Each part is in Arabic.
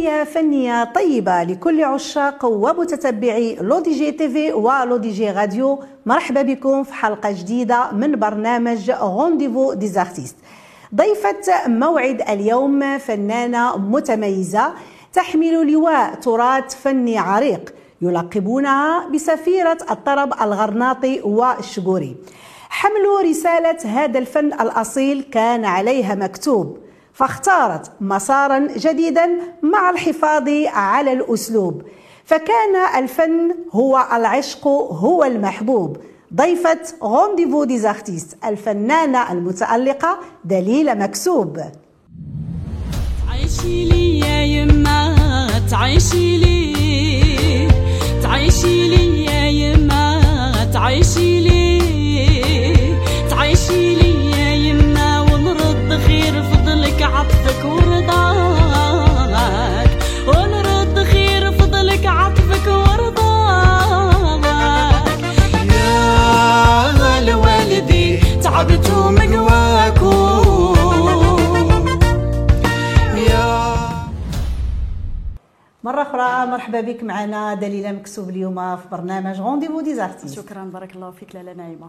تحية فنية طيبة لكل عشاق ومتتبعي L'ODJ TV و L'ODJ Radio. مرحبا بكم في حلقة جديدة من برنامج Rendez-vous des artistes ضيفة موعد اليوم فنانة متميزة تحمل لواء تراث فني عريق يلقبونها بسفيرة الطرب الغرناطي والشقوري حمل رسالة هذا الفن الأصيل كان عليها مكتوب. فاختارت مسارا جديدا مع الحفاظ على الأسلوب. فكان الفن هو العشق هو المحبوب. ضيفة Rendez-vous des artistes الفنانة المتألقة دليل مكسوب. تعيشي لي يا يما تعيشي لي تعيشي لي يا يما تعيشي عطفك ورضاك ونرد خير فضلك عطفك ورضاك يا الوالدي تعبت ومقواكم يا مرة أخرى مرحبا بك معنا دليلة مكسوب اليوم في برنامج Rendez-vous des artistes شكرا بارك الله فيك لاله نعيمه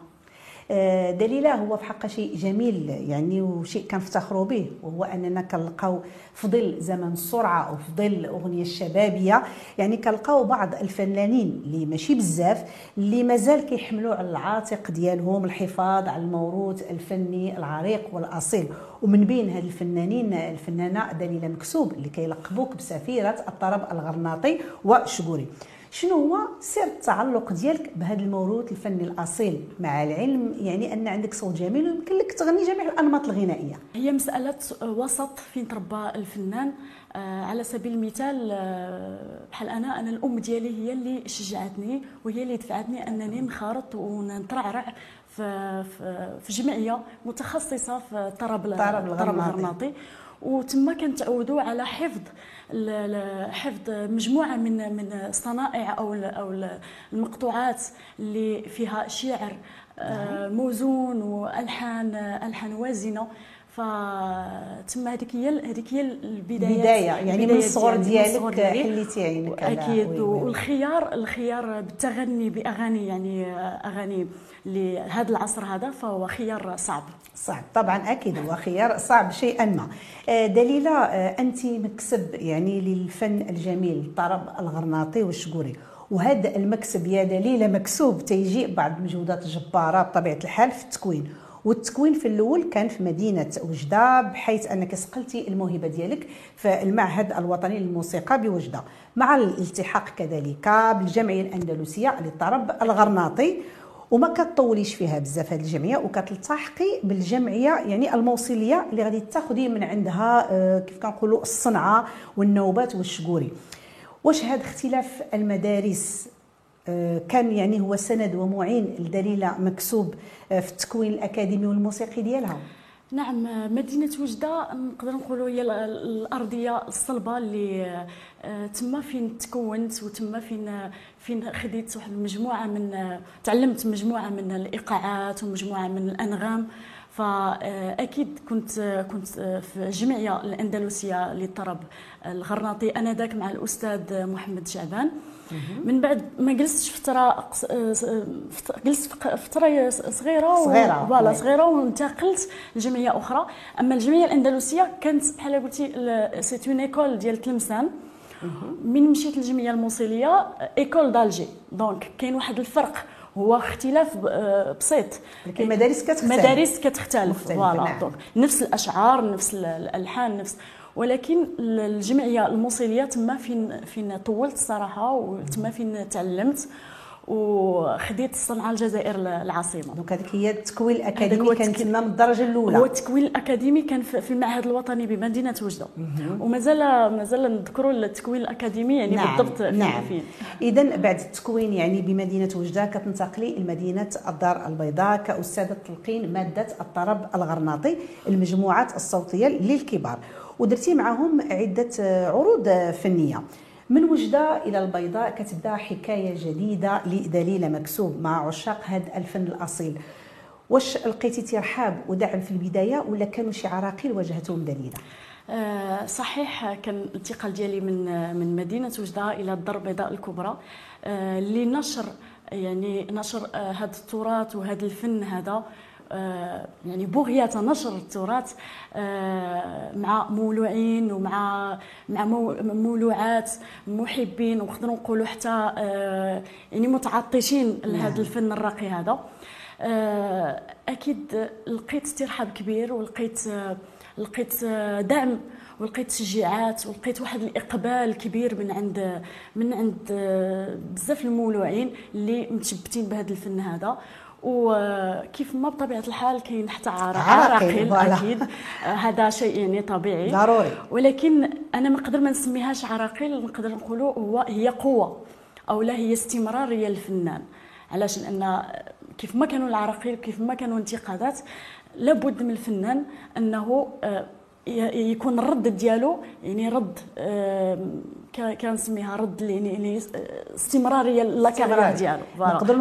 آه، دليلة هو في حق شيء جميل يعني وشيء كنفتخروا به وهو أننا كنلقاو في ظل زمن السرعة وفي ظل الاغنيه الشبابية يعني كنلقاو بعض الفنانين اللي ماشي بزاف اللي مازال كيحملوا على العاتق ديالهم الحفاظ على الموروث الفني العريق والأصيل. ومن بين هاد الفنانين الفنانة دليلة مكسوب اللي كيلقبوك بسفيرة الطرب الغرناطي وشقوري شنو هو سر التعلق ديالك بهذا الموروث الفني الأصيل مع العلم؟ يعني أن عندك صوت جميل ويمكن لك تغني جميع الأنماط الغنائية. هي مسألة وسط فين تربى الفنان. آه، على سبيل المثال آه، بحال أنا أنا الأم ديالي هي اللي شجعتني وهي اللي دفعتني أنني نخرط ونترعرع في في جمعية متخصصة في الطرب الطرب الغرناطي. وتما كنتعودوا على حفظ حفظ مجموعة من من الصنائع أو أو ال- المقطوعات اللي فيها شعر آه، موزون والحان ألحان وازنه فتما هذيك هي هذيك هي البداية بداية يعني من الصغر ديالك. حليتي عينك على- أكيد. والخيار الخيار بالتغني بأغاني يعني أغاني لهذا العصر هذا فهو خيار صعب. صعب. طبعا أكيد هو خيار صعب شيئا ما. آه، دليلة آه، أنت مكسب يعني للفن الجميل الطرب الغرناطي والشقوري وهذا المكسب يا دليلة مكسوب تيجي بعد مجهودات جبارة بطبيعة الحال في التكوين. والتكوين في الأول كان في مدينة وجدة بحيث أنك صقلتي الموهبة ديالك في المعهد الوطني للموسيقى بوجدة. مع الالتحاق كذلك بالجمعية الأندلسية للطرب الغرناطي. وما كتطوليش فيها بزاف هذه الجمعية وكتلتحقي بالجمعية يعني الموصلية اللي غادي تاخذي من عندها آه، كيف كنقولوا الصنعة والنوبات والشقوري واش هذا اختلاف المدارس كان يعني هو سند ومعين لدليلة مكسوب آه، في التكوين الأكاديمي والموسيقي ديالها. نعم مدينة وجدة نقدر نقولوا هي ال- الأرضية الصلبة اللي آه، تما فين تكونت وتما فين فين خديت واحد المجموعة من آه، تعلمت مجموعة من الإيقاعات ومجموعة من الأنغام. فأكيد كنت كنت في الجمعية الأندلسية للطرب الغرناطي أنذاك مع الأستاذ محمد شعبان. من بعد ما جلستش فترة قص- آه، فت- جلست صغيرة و- صغيرة، voilà. صغيرة وانتقلت لجمعية أخرى. أما الجمعية الأندلسية كانت بحال قلتي c'était une école ديال تلمسان. من مشيت للجمعية الموصلية école d'Alger donc كاين واحد الفرق. هو اختلاف آه، بسيط لكن المدارس كتختلف. مدارس كتختلف voilà نعم. نفس الأشعار نفس ال- الألحان نفس ولكن الجمعية الموصليه تما فين فين طولت الصراحه وتما فين تعلمت وخديت الصنعة الجزائر العاصمه donc هذيك هي التكوين هو كان تما من الدرجة هو الأولى التكوين الأكاديمي كان في المعهد الوطني بمدينة وجدة. ومازال مازال نذكروا التكوين الأكاديمي يعني نعم بالضبط نعم. فين إذا بعد التكوين يعني بمدينة وجدة كتنتقلي لمدينة الدار البيضاء كأستاذة تلقين مادة الطرب الغرناطي المجموعات الصوتية للكبار. ودرتي معهم عدة آه، عروض فنية. من وجدة إلى البيضاء كتبدا حكاية جديدة لدليلة مكسوب مع عشاق هذا الفن الأصيل. واش لقيتي ترحاب ودعم في البداية ولا كانوا شي عراقيل واجهتهم دليلة؟ آه، صحيح كان الانتقال ديالي من من مدينة وجدة إلى الدار البيضاء الكبرى. آه، لنشر يعني نشر هذا التراث وهذا الفن هذا. يعني بغية نشر التراث مع مولوعين ومع مع مولوعات محبين ونقدروا نقولوا حتى يعني متعطشين لهذا نعم. الفن الراقي هذا أكيد لقيت استرحاب كبير ولقيت لقيت دعم ولقيت تشجيعات ولقيت واحد الإقبال كبير من عند من عند بزاف المولوعين اللي متشبتين بهذا الفن هذا وكيف ما بطبيعة الحال كاين حتى عراقيل أكيد. هذا شيء يعني طبيعي. ضروري. ولكن أنا ما نقدر ما نسميهاش عراقيل نقدر نقولوا هو هي قوة أو لا هي استمراريه للفنان علاش؟ لأن كيف ما كانوا العراقيل كيف ما كانوا انتقادات لابد من الفنان أنه آه، يكون الرد ديالو يعني رد كنسميها رد يعني استمراريه لا ديالو.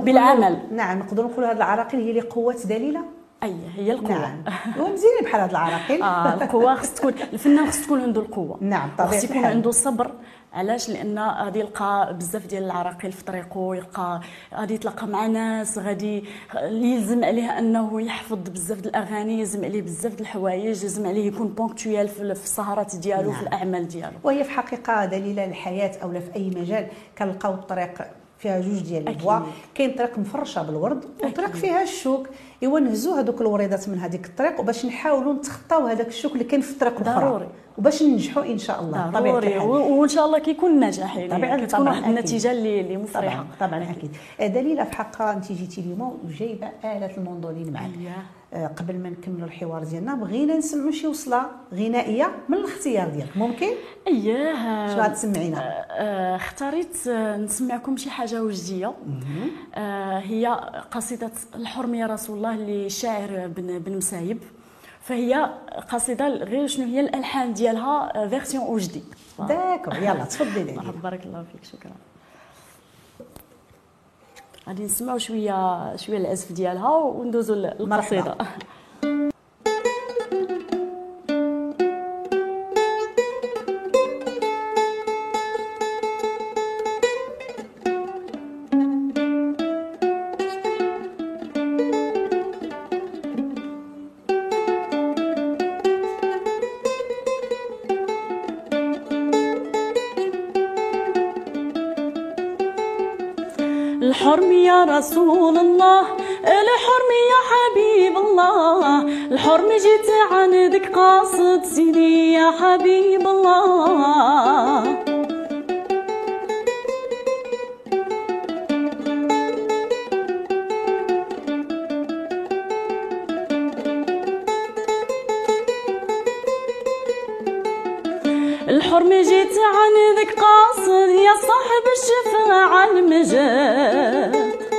بالعمل. نعم نقدروا نقولوا هذه العراقيل هي اللي قوة دليلة. أي هي القوة. نعم. ومزيانين بحال هاد العراقيل. آه القوة خص تكون الفنان خص تكون عنده القوة. نعم طبيعي خص يكون عنده الصبر علاش لأن غادي يلقى بزاف ديال العراقيل في طريقه يلقى غادي يتلاقى مع ناس غادي يلزم عليه أنه يحفظ بزاف الأغاني يلزم عليه بزاف الحوايج يلزم عليه يكون ponctuel في السهرات ديالو نعم. في الأعمال ديالو وهي في حقيقة دليله للحياه أو في أي مجال كنلقاو الطريق فيها جوج ديال ال voies. كاين طريق مفرشة بالورد وطريق فيها الشوك. إيوا نهزو هذوك الوريدات من هذيك الطريق وباش نحاولوا نتخطاو هذاك الشوك اللي كاين في الطريق الاخرى ضروري. وباش ننجحوا إن شاء الله. ضروري. وإن شاء الله كيكون نجاح يعني طبعا كتكون واحد النتيجة اللي اللي مفرحه طبعا, طبعا أكيد. دليله في حقها انت جيتي اليوم وجايبه آلة ال mandoline معك. آه، قبل ما نكملوا الحوار ديالنا بغينا نسمعوا شي وصلة غنائية من الاختيار ديالك. ممكن؟ اييه شنو غتسمعينا آه، آه، اختاريت نسمعكم شي حاجة وجدية. هي قصيدة الحرم يا رسول الله للشاعر بن بن مسايب. فهي قصيدة غير شنو هي الألحان ديالها version وجدي. d'accord يلا تفضلي. بارك الله فيك شكرا. غادي نسمعوا شوية شوية العزف ديالها وندوزوا القصيده رسول الله. الحرم يا حبيب الله. الحرم جيت عندك قاصد سيدي يا حبيب الله. الحرم جيت عندك قاصد يا صاحب الشفاعة المجد.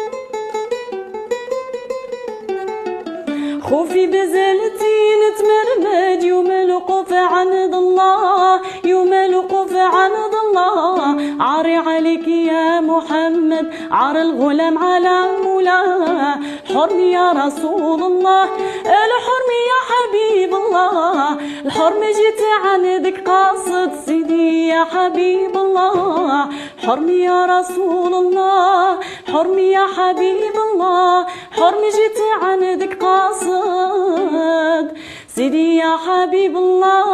خوفي بزلتي نتمرمد يوم الوقوف عند الله يوم الوقوف عند الله. عاري عليك يا محمد عار الغلام على مولاه حرم يا رسول الله الحرم يا حبيب الله. الحرم جيت عندك قاصد سيدي يا حبيب الله. حرم يا رسول الله حرم يا حبيب الله. حرم جيت عندك قاصد سيدي يا حبيب الله.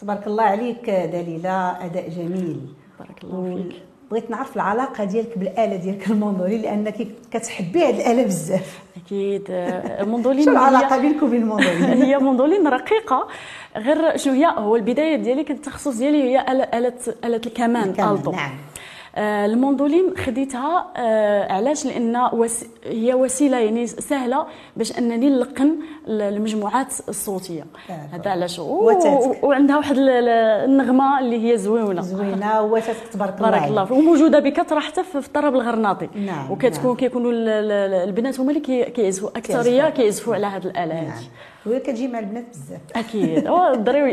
تبارك الله عليك دليلة أداء جميل. بارك الله فيك. بغيت نعرف العلاقة ديالك بالآلة ديالك الموندولين لأنك كتحبي هذه الآلة بزاف. أكيد. الموندولين شنو العلاقة بينك وبين الموندولين هي موندولين رقيقة. غير شنو هي؟ هو البداية ديالي كنت التخصص ديالي هي اله اله الكمان التو نعم. آه، الموندولين خديتها آه، علاش؟ لأن. هي وسيلة يعني سهلة باش أنني نلقن المجموعات الصوتية. آه، هذا علاش. وعندها واحد النغمة اللي هي زوينة. زوينة وتاتك تبارك الله بارك الله. وموجودة بكثره حتى في الطرب الغرناطي. نعم وكتكون نعم. كيكونوا البنات هما اللي كيعزفوا. أكثرية كيعزفوا على هذه الاله نعم. وهي كتجي مع البنات بزاف. أكيد.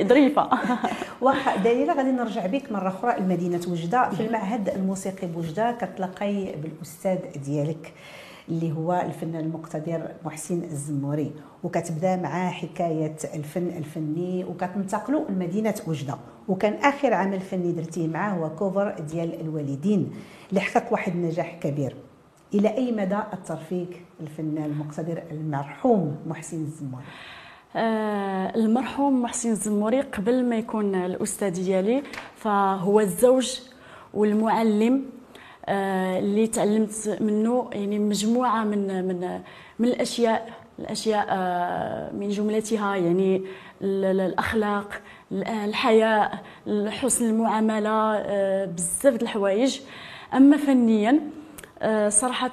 ظريفة. واخا دليله غادي نرجع بك مرة أخرى لمدينه وجدة. في المعهد الموسيقي بوجدة كتلاقي بالأستاذ ديالك. اللي هو الفنان المقتدر محسن الزموري. وكتبدا مع حكاية الفن الفني وكتنتقلوا لمدينة وجده وكان آخر عمل فني درتيه معاه هو كوفر ديال الوالدين. اللي حقق واحد النجاح كبير. إلى أي مدى أثر فيك الفنان المقتدر المرحوم محسن الزموري؟ آه المرحوم محسن الزموري قبل ما يكون الأستاذ ديالي فهو الزوج والمعلم اللي تعلمت منه يعني مجموعة من من من الأشياء الأشياء آه من جملتها يعني الأخلاق الحياء حسن المعاملة آه بزاف د الحوايج. أما فنيا آه صراحة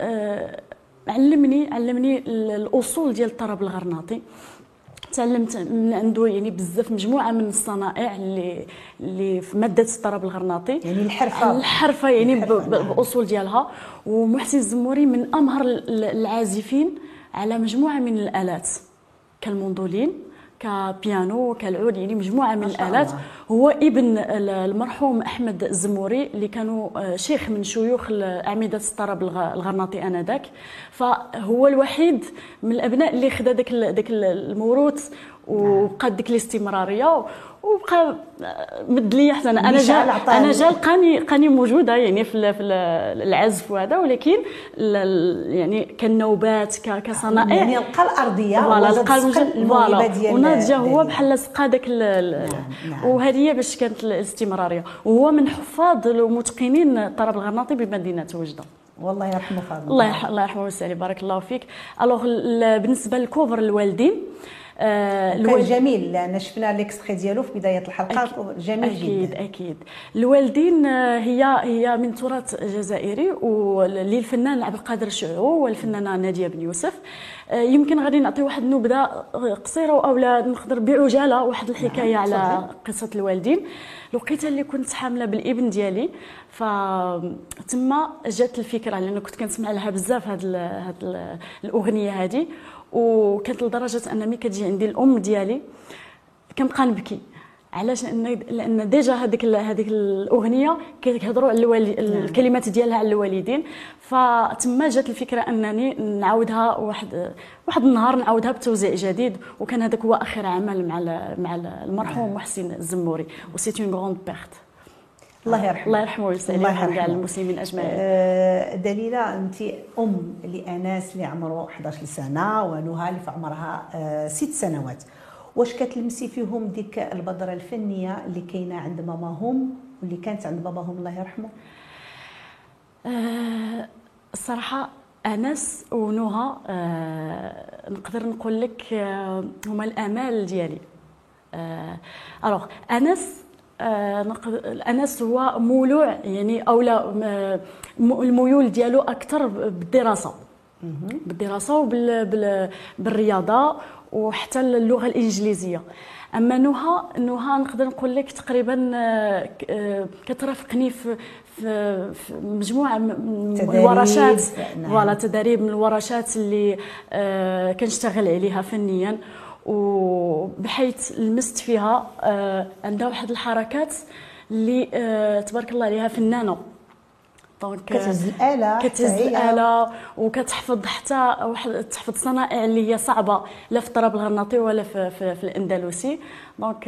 آه علمني علمني الأصول ديال الطرب الغرناطي. تعلمت من عنده يعني بزاف مجموعة من الصنائع اللي اللي في ماده الطرب الغرناطي. يعني الحرفة. الحرفة يعني الحرفة نعم. بأصول ديالها. ومحسن الزموري من أمهر العازفين على مجموعة من الآلات كالموندولين كبيانو كالعود يعني مجموعة من الالات هو ابن المرحوم أحمد الزموري اللي كانوا آه، شيخ من شيوخ أعمدة الطرب الغرناطي آنذاك. فهو الوحيد من الأبناء اللي خدا داك داك الموروث وبقى ديك الاستمرارية. وبقى مد لي حتى أنا أنا جا أنا جا لقاني لقاني موجودة يعني في في العزف وهذا ولكن يعني كنوبات كصنائع يعني لقى الأرضية voilà لقى الموهبه ديال وناض هو بحال سقى داك نعم نعم. وهذه هي باش كانت الاستمرارية. وهو من حفاظ ومتقنين الطرب الغرناطي بمدينة وجدة. والله يرحمه فاضل الله الله يرحمه ويسعدك بارك الله فيك. alors بالنسبة لل cover الوالدين آه كان جميل لأن شفنا l'extrait ديالو في بداية الحلقة أكيد جميل أكيد جدا. أكيد الوالدين آه، هي هي من تراث جزائري وللفنان عبد القادر الشعو والفنانة نادية بن يوسف. آه، يمكن غادي نعطي واحد النبذة قصيرة أو لا نقدر بعجالة واحد الحكاية نعم. على قصة الوالدين. لقيتها اللي كنت حاملة بالابن ديالي فتما جات الفكرة لأن كنت كنسمع لها بزاف هاد, هاد الأغنية هذه وكانت لدرجة أن ملي كتجي عندي الأم ديالي كنبقى نبكي. علاش؟ لأن لأن ديجا هذيك هذيك الأغنية كيهضروا على الوالي نعم. الكلمات ديالها على الوالدين. فتما جات الفكرة أنني نعاودها واحد واحد النهار نعاودها بتوزيع جديد وكان هذاك هو آخر عمل مع مع المرحوم نعم. محسن الزموري و c'est une grande perte الله يرحمه. الله يرحمه ويسلم كاع المسلمين أجمعين. آه دليلة أنت أم لأناس اللي عمره 11 سنه ونهى اللي في عمرها آه ست سنوات. واش كتلمسي فيهم ديك البذره الفنية اللي كاينة عند ماماهم واللي كانت عند باباهم؟ الله يرحمه. آه الصراحة أنس ونهى آه نقدر نقول لك آه هما الأمال ديالي. ألوغ أنس انس هو مولوع يعني أو لا الميول ديالو أكثر بالدراسة. بالدراسة وبالرياضه وحتى اللغة الإنجليزية. أما نهى نهى نقدر نقول لك تقريبا آه، آه، كترافقني في في مجموعة من الورشات نعم. voilà تدريب من الورشات اللي آه، كنشتغل عليها فنيا. وبحيث لمست فيها عندها واحد الحركات اللي تبارك الله عليها فنانة. donc كتهز الآلة كتهز الآلة وكتحفظ حتى واحد تحفظ صنائع اللي هي صعبة لا في الطرب الغرناطي ولا في, في, في الأندلسي. دونك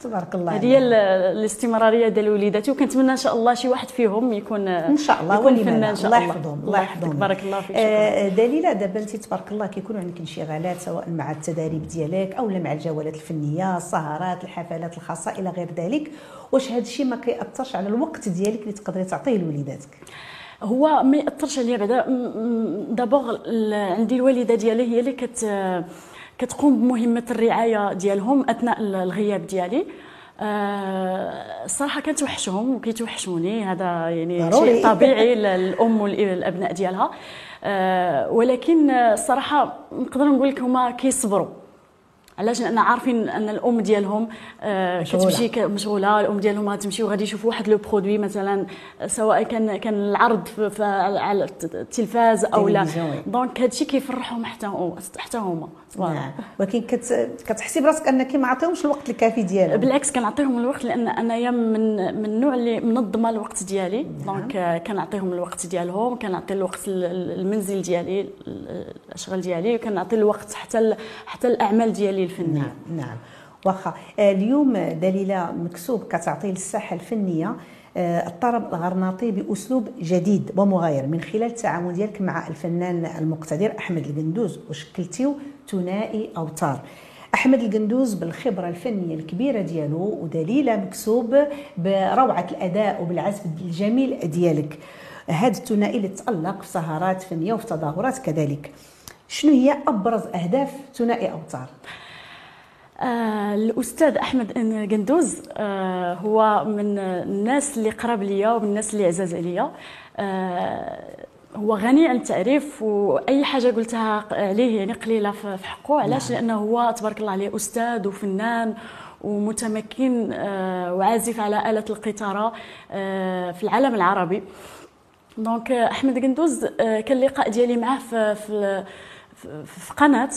تبارك الله هذه هي الاستمرارية ديال وليداتي وكنتمنى إن شاء الله شي واحد فيهم يكون إن شاء الله يكون فنان إن شاء الله يحفظهم الله يحفظهم. بارك الله فيك آه دليلة دابا أنت تبارك الله كيكونوا عندك انشغالات سواء مع التداريب ديالك أو مع الجولات الفنية السهرات الحفلات الخاصة إلى غير ذلك. واش هذا الشيء ما كيأثرش على الوقت ديالك اللي تقدري تعطيه لوليداتك؟ هو ما يأثرش عليا بعدا دابور عندي الوالدة ديالي هي اللي كت كتقوم بمهمة الرعاية ديالهم أثناء الغياب ديالي. آه الصراحه كنتوحشهم وكيتوحشوني. هذا يعني شيء طبيعي للأم والأبناء ديالها. آه ولكن الصراحه نقدر نقول لك هما كيصبروا. علاش؟ لأن عارفين أن الأم ديالهم آه كتمشي مشغولة. الأم ديالهم غتمشي وغادي يشوفوا واحد لو برودوي مثلا سواء كان كان العرض على التلفاز أو لا. donc هادشي كيفرحهم حتى حتى هما. نعم. ولكن كت... كتحسي براسك أنك ما عطيهمش الوقت الكافي ديالهم. بالعكس كنعطيهم الوقت لأن انايا من من النوع اللي منظمة الوقت ديالي. نعم. donc كنعطيهم الوقت ديالهم كنعطي الوقت المنزل ديالي الأشغال ديالي وكنعطي الوقت حتى حتى الأعمال ديالي الفنية. نعم نعم. واخا آه، اليوم دليلة مكسوب كتعطي للساحه الفنية. الطرب الغرناطي بأسلوب جديد ومغاير. من خلال التعاون ديالك مع الفنان المقتدر أحمد القندوز وشكلتيو ثنائي أوتار. أحمد القندوز بالخبرة الفنية الكبيرة ديالو ودليله مكسوب بروعة الأداء وبالعزف الجميل ديالك. هذا الثنائي اللي تألق في سهرات فنية وفي تظاهرات كذلك. شنو هي أبرز أهداف ثنائي أوتار؟ آه الأستاذ أحمد قندوز آه هو من الناس اللي قرب ليا ومن الناس اللي عزاز عليا. آه هو غني عن التعريف وأي حاجة قلتها عليه يعني قليلة في حقه. علاش؟ نعم. لأنه هو تبارك الله عليه أستاذ وفنان ومتمكن آه وعازف على آلة القيثاره آه في العالم العربي. دونك أحمد قندوز آه كان لقاء ديالي معاه في في, في قناة.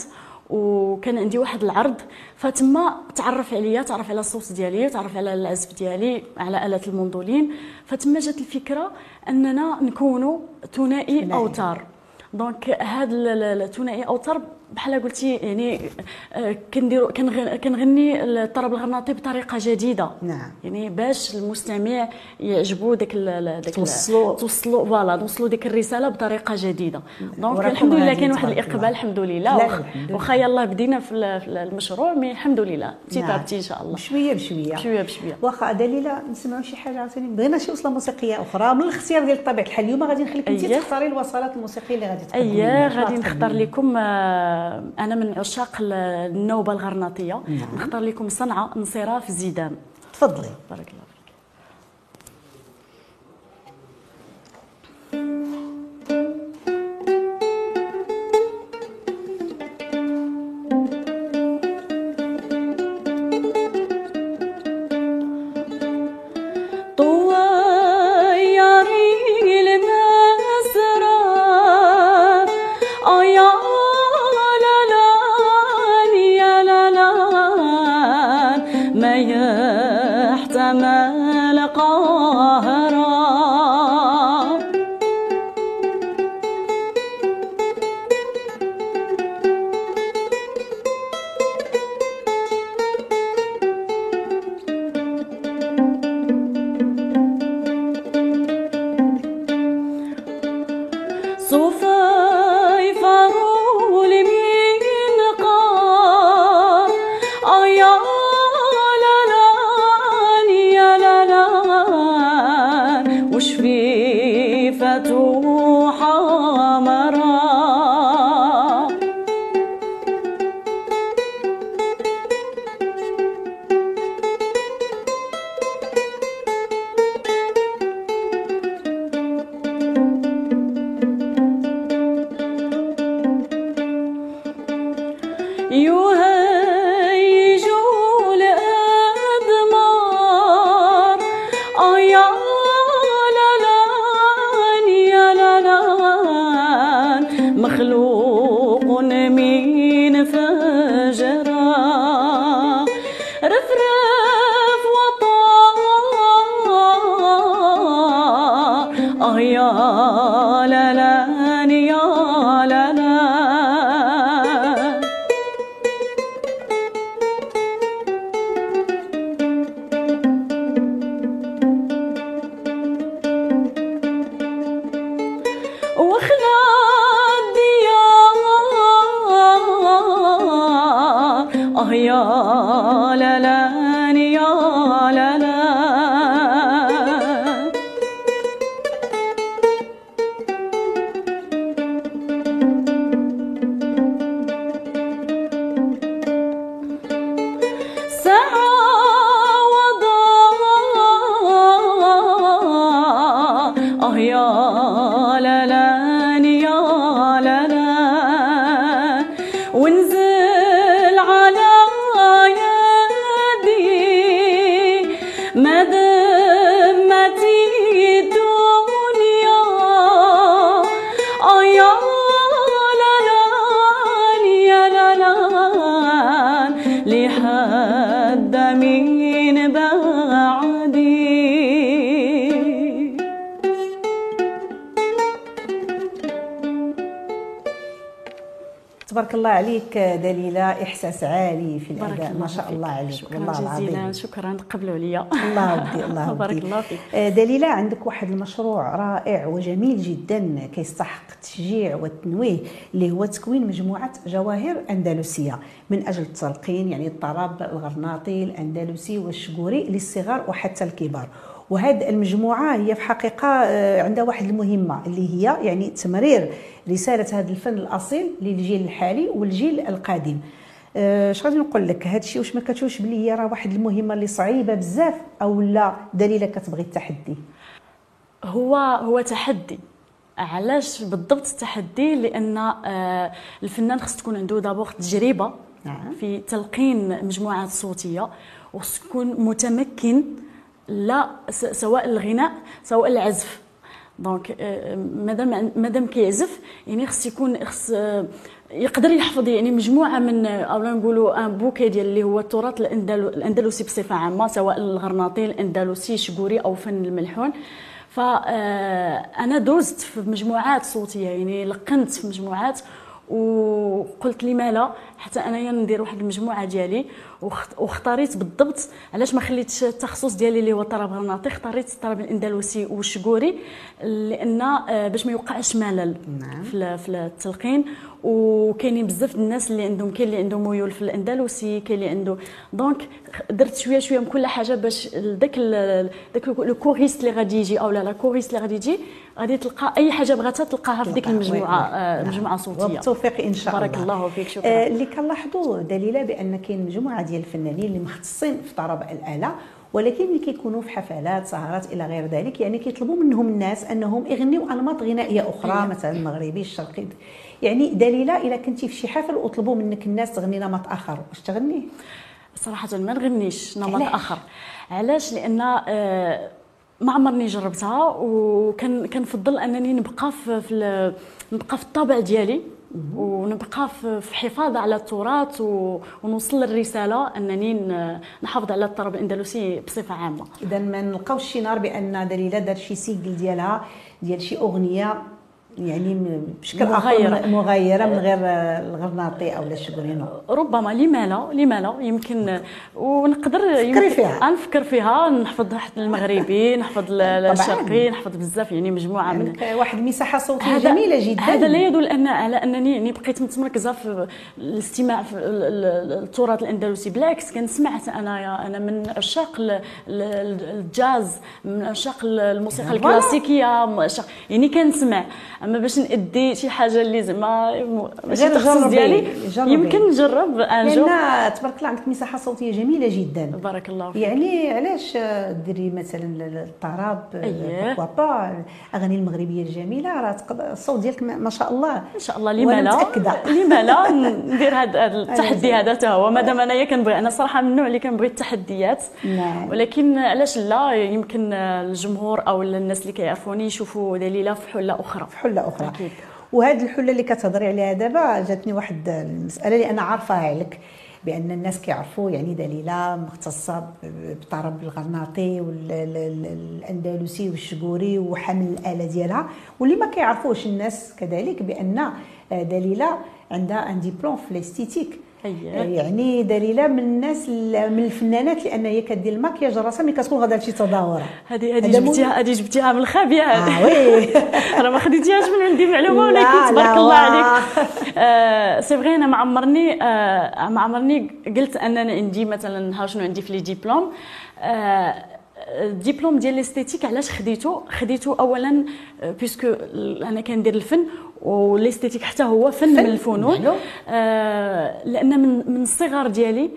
وكان عندي واحد العرض فتما تعرف عليا تعرف على الصوت ديالي تعرف على العزف ديالي على آلة المندولين فتما جات الفكرة أننا نكونوا ثنائي أوتار. donc هذا الثنائي أوتار بحال قلتي يعني آه، كنديروا كنغني الطرب الغرناطي بطريقة جديدة. نعم. يعني باش المستمع يعجبو داك داك توصلوا توصلوا voilà نوصلوا ديك الرسالة بطريقة جديدة. donc الحمد لله كاين واحد الإقبال الحمد لله. واخا يلاه بدينا في المشروع mais الحمد لله. تي نعم. إن شاء الله. بشوية بشوية. بشوية بشوية. واخا دليله نسمعوا شي حاجة عاوتاني؟ بغينا شي وصلة موسيقية أخرى من الاختيار ديال طبيعه الحال اليوم غادي نخليك انت تختاري الوصلات الموسيقية اللي غادي تقدمي أييه غادي نختار لكم آه، أنا من عشاق النوبة الغرناطية. نعم. نختار لكم صنعة انصراف في زيدان. تفضلي. بارك الله 呀。文字。تبارك الله عليك دليلة إحساس عالي في الأداء ما شاء الله عليك. شكرا والله جزيلا. العظيم شكرا. تقبلوا عليا الله ودي الله ودي بارك الله فيك. آه، دليلة عندك واحد المشروع رائع وجميل جدا كيستحق التشجيع والتنويه اللي هو تكوين مجموعة جواهر أندلسية. من أجل التلقين يعني الطرب الغرناطي الأندلسي والشقوري للصغار وحتى الكبار. وهذه المجموعة هي في حقيقة آه، عندها واحد المهمة اللي هي يعني تمرير رسالة هذا الفن الأصيل للجيل الحالي والجيل القادم. آه، اش غادي نقول لك هذا الشيء واش ما كتشوفش بلي هي راه واحد المهمة اللي صعيبة بزاف أو لا دليله كتبغي التحدي؟ هو هو تحدي. علاش بالضبط التحدي؟ لأن آه، الفنان خص تكون عنده دابور تجربة نعم. في تلقين مجموعات صوتية وخص يكون متمكن لا سواء الغناء سواء العزف donc آه، مادام مادام كيعزف يعني خص يكون خص آه، يقدر يحفظ يعني مجموعة من أو نقولوا un bouquet ديال اللي هو التراث الأندلسي بصفة عامة سواء الغرناطي الأندلسي شقوري أو فن الملحون فانا دوزت في مجموعات صوتية يعني لقنت في مجموعات وقلت لما لا حتى أنايا ندير واحد المجموعة ديالي واخت- واختاريت بالضبط علاش ما خليتش التخصص ديالي اللي هو الطرب غرناطي اختاريت الطرب الإندلسي والشقوري لأن آه، باش ما يوقعش ملل نعم. في ال- في التلقين وكاينين بزاف الناس اللي عندهم كاين اللي عنده ميول في الإندلسي كاين اللي عنده donc درت شوية شوية من كل حاجة باش داك داك le choriste اللي غادي يجي أو لا la choriste اللي غادي يجي غادي تلقى أي حاجة بغاتها تلقاها في ديك المجموعة. آه، نعم. مجموعة صوتية. وبالتوفيق إن شاء بارك الله. الله فيك آه، شكرا اللي كنلاحظوا دليله بأن كاين مجموعة ديال الفنانين اللي مختصين في طرب الآلة ولكن اللي كيكونوا في حفلات سهرات إلى غير ذلك يعني كيطلبوا منهم الناس أنهم يغنيوا أنماط غنائية أخرى أيوة. مثلا المغربي الشرقي. يعني دليلة الا كنتي في شي حفل وطلبوا منك الناس تغني نمط آخر. واش تغني؟ صراحة ما نغنيش نمط؟ آخر. علاش؟ لأن آه، ما عمرني جربتها وكان كنفضل أنني نبقى في, نبقى في الطابع ديالي ونبقى في حفاظ على التراث ونوصل الرسالة أنني ن- نحافظ على الطرب الأندلسي بصفة عامة. اذا ما نلقاوش شي نهار بأن دليلة دار شي سيكل ديالها ديال شي أغنية يعني بشكل مغايرة. اخر م- مغايره من غير الغرناطي أو الشبرينو ربما لما لا لما لا يمكن. ونقدر يمكن فيها. نفكر فيها نحفظ حتى المغربي نحفظ ال- الشرقي نحفظ بزاف يعني مجموعة من عندك واحد المساحة صوتيه جميلة جدا. هذا لا يدل ان على أنني يعني بقيت متمركزة في الاستماع في ال- ال- التراث الأندلسي. بالعكس كان سمعت أنا أنا من عشاق ال- ال- الجاز من عشاق الموسيقى عشاق- يعني كنسمع. أما باش نأدي شي حاجة اللي زعما ماشي التخصص ديالي. يمكن نجرب un jour لأن تبارك الله عندك مساحة صوتية جميلة جدا. بارك الله فيك. يعني علاش ديري مثلا الطرب أيه. با الأغاني المغربية الجميلة راه الصوت ديالك ما شاء الله. ان شاء الله لما لا. لما لا ندير هذا التحدي هذا حتى هو؟ مادام انايا كنبغي أنا صراحة من النوع اللي كنبغي التحديات. نعم. ولكن علاش لا؟ يمكن الجمهور أو الناس اللي كيعرفوني يشوفوا دليلة في حلة أخرى. في حلة أخرى أكيد. وهذه الحلة اللي كتهضري عليها دابا جاتني واحد المسألة اللي أنا عارفاها عليك بأن الناس كيعرفوا يعني دليلة مختصة ب- بالطرب الغرناطي والأندلسي والشقوري وحمل الآلة ديالها واللي ما كيعرفوش الناس كذلك بأن دليلة عندها un diplôme في ال esthétique. يعني دليله من الناس من الفنانات لأن هي كدير الماكياج راسها ملي كتكون غادا لشي تظاهره هذه هذه. جبتيها هذه جبتيها من الخابيه آه هذه oui. أنا ما خديتيهاش من عندي معلومه ولكن تبارك الله. عليك. آه c'est vrai أنا ما عمرني آه ما عمرني قلت ان أنا عندي مثلا ها شنو عندي في les diplômes؟ آه الدبلوم ديال ال esthétique علاش خديته؟ خديته اولا آه، puisque أنا كندير الفن وال esthétique حتى هو فن, فن، من الفنون. آه لأن من من الصغر ديالي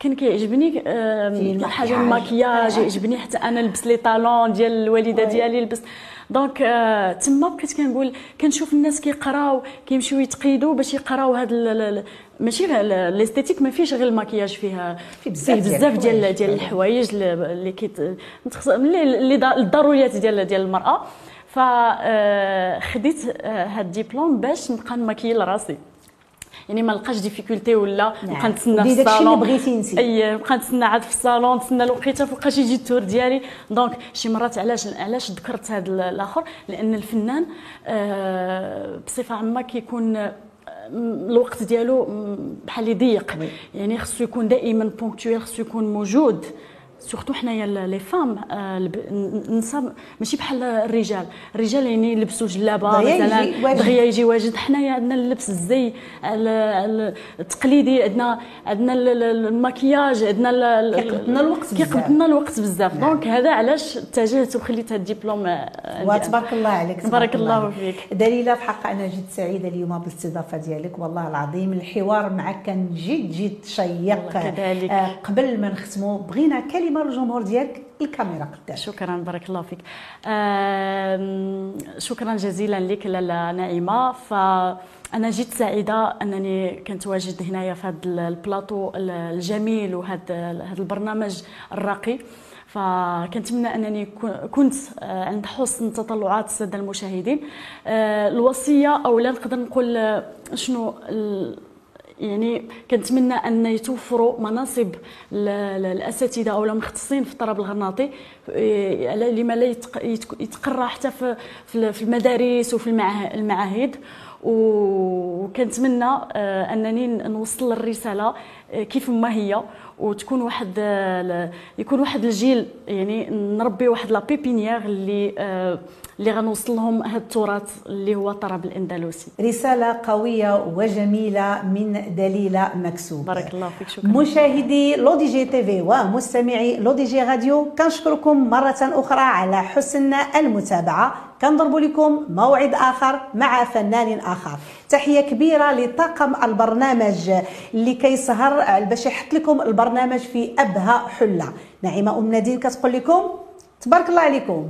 كان كيعجبني آه،. حاجة المكياج يعجبني حتى أنا نلبس les talons ديال الوالدة. ديالي لبس donc آه، تما بقيت كنقول كنشوف الناس كيقراو كيمشيو يتقيدوا باش يقراو هاد ال- ال- ال- ماشي ال esthétique ما فيش غير المكياج فيها فيه بزاف ديال الحوايج. ديال الحوايج اللي كيت اللي الضروريات ديال ديال المرأة فخديت هاد الدبلوم باش نبقى نماكيي لراسي يعني ما لقاش difficulté ولا نعم. نبقى نتسنى في الصالون اللي بغيتي انت. أي نبقى نتسنى عاد في الصالون نتسنى الوقيته فوقاش يجي ال tour ديالي donc شي مرات علاش علاش ذكرت هذا الآخر لأن الفنان آه، بصفة عامة كيكون آه، الوقت ديالو بحال يضيق oui. يعني خصو يكون دائما ponctuel خصو يكون موجود surtout حنايا les femmes النساء ماشي بحال الرجال الرجال يعني يلبسوا جلابه مثلا. دغيا يجي واجد حنايا عندنا اللبس الزي ال- ال- التقليدي عندنا عندنا ال- ال- المكياج عندنا كيقبضنا الوقت بزاف. كيقبضنا الوقت بزاف. donc هذا علاش اتجهت وخليت هذا الدبلوم وتبارك الله عليك تبارك الله فيك. دليلة في حق أنا جد سعيدة اليوم بالاستضافة ديالك والله العظيم الحوار معك كان جد جد شيق قبل ما نختموا بغينا كلمة للجمهور ديالك الكاميرا قدام شكرا بارك الله فيك. شكرا جزيلا لك لاله نعيمة. فانا جد سعيدة أنني كنت واجد هنايا في هذا البلاطو الجميل وهذا هذا البرنامج الراقي. فكنتمنى أنني كنت آه، عند حسن تطلعات السادة المشاهدين. آه، الوصية أو لا نقدر نقول آه، شنو يعني كنتمنى أن يتوفروا مناصب الأساتذة أو المختصين في الطرب الغرناطي إيه، لما لا يتقرى حتى في المدارس وفي المعاه- المعاهد. وكنتمنى آه، أنني نوصل الرسالة آه، كيف ما هي. وتكون واحد آه، يكون واحد الجيل يعني نربي واحد لا بيبينيير اللي اللي غنوصل لهم هذا التراث اللي هو الطرب الأندلسي. رسالة قوية وجميلة من دليلة مكسوب. بارك الله فيك شكرا. مشاهدي L'ODJ TV ومستمعي L'ODJ Radio كنشكركم مرة أخرى على حسن المتابعة. كنضرب لكم موعد آخر مع فنان آخر. تحية كبيرة لطاقم البرنامج اللي كيسهر باش يحط لكم البرنامج في أبهى حلة. نعيمة أم نادين كتقول لكم تبارك الله عليكم.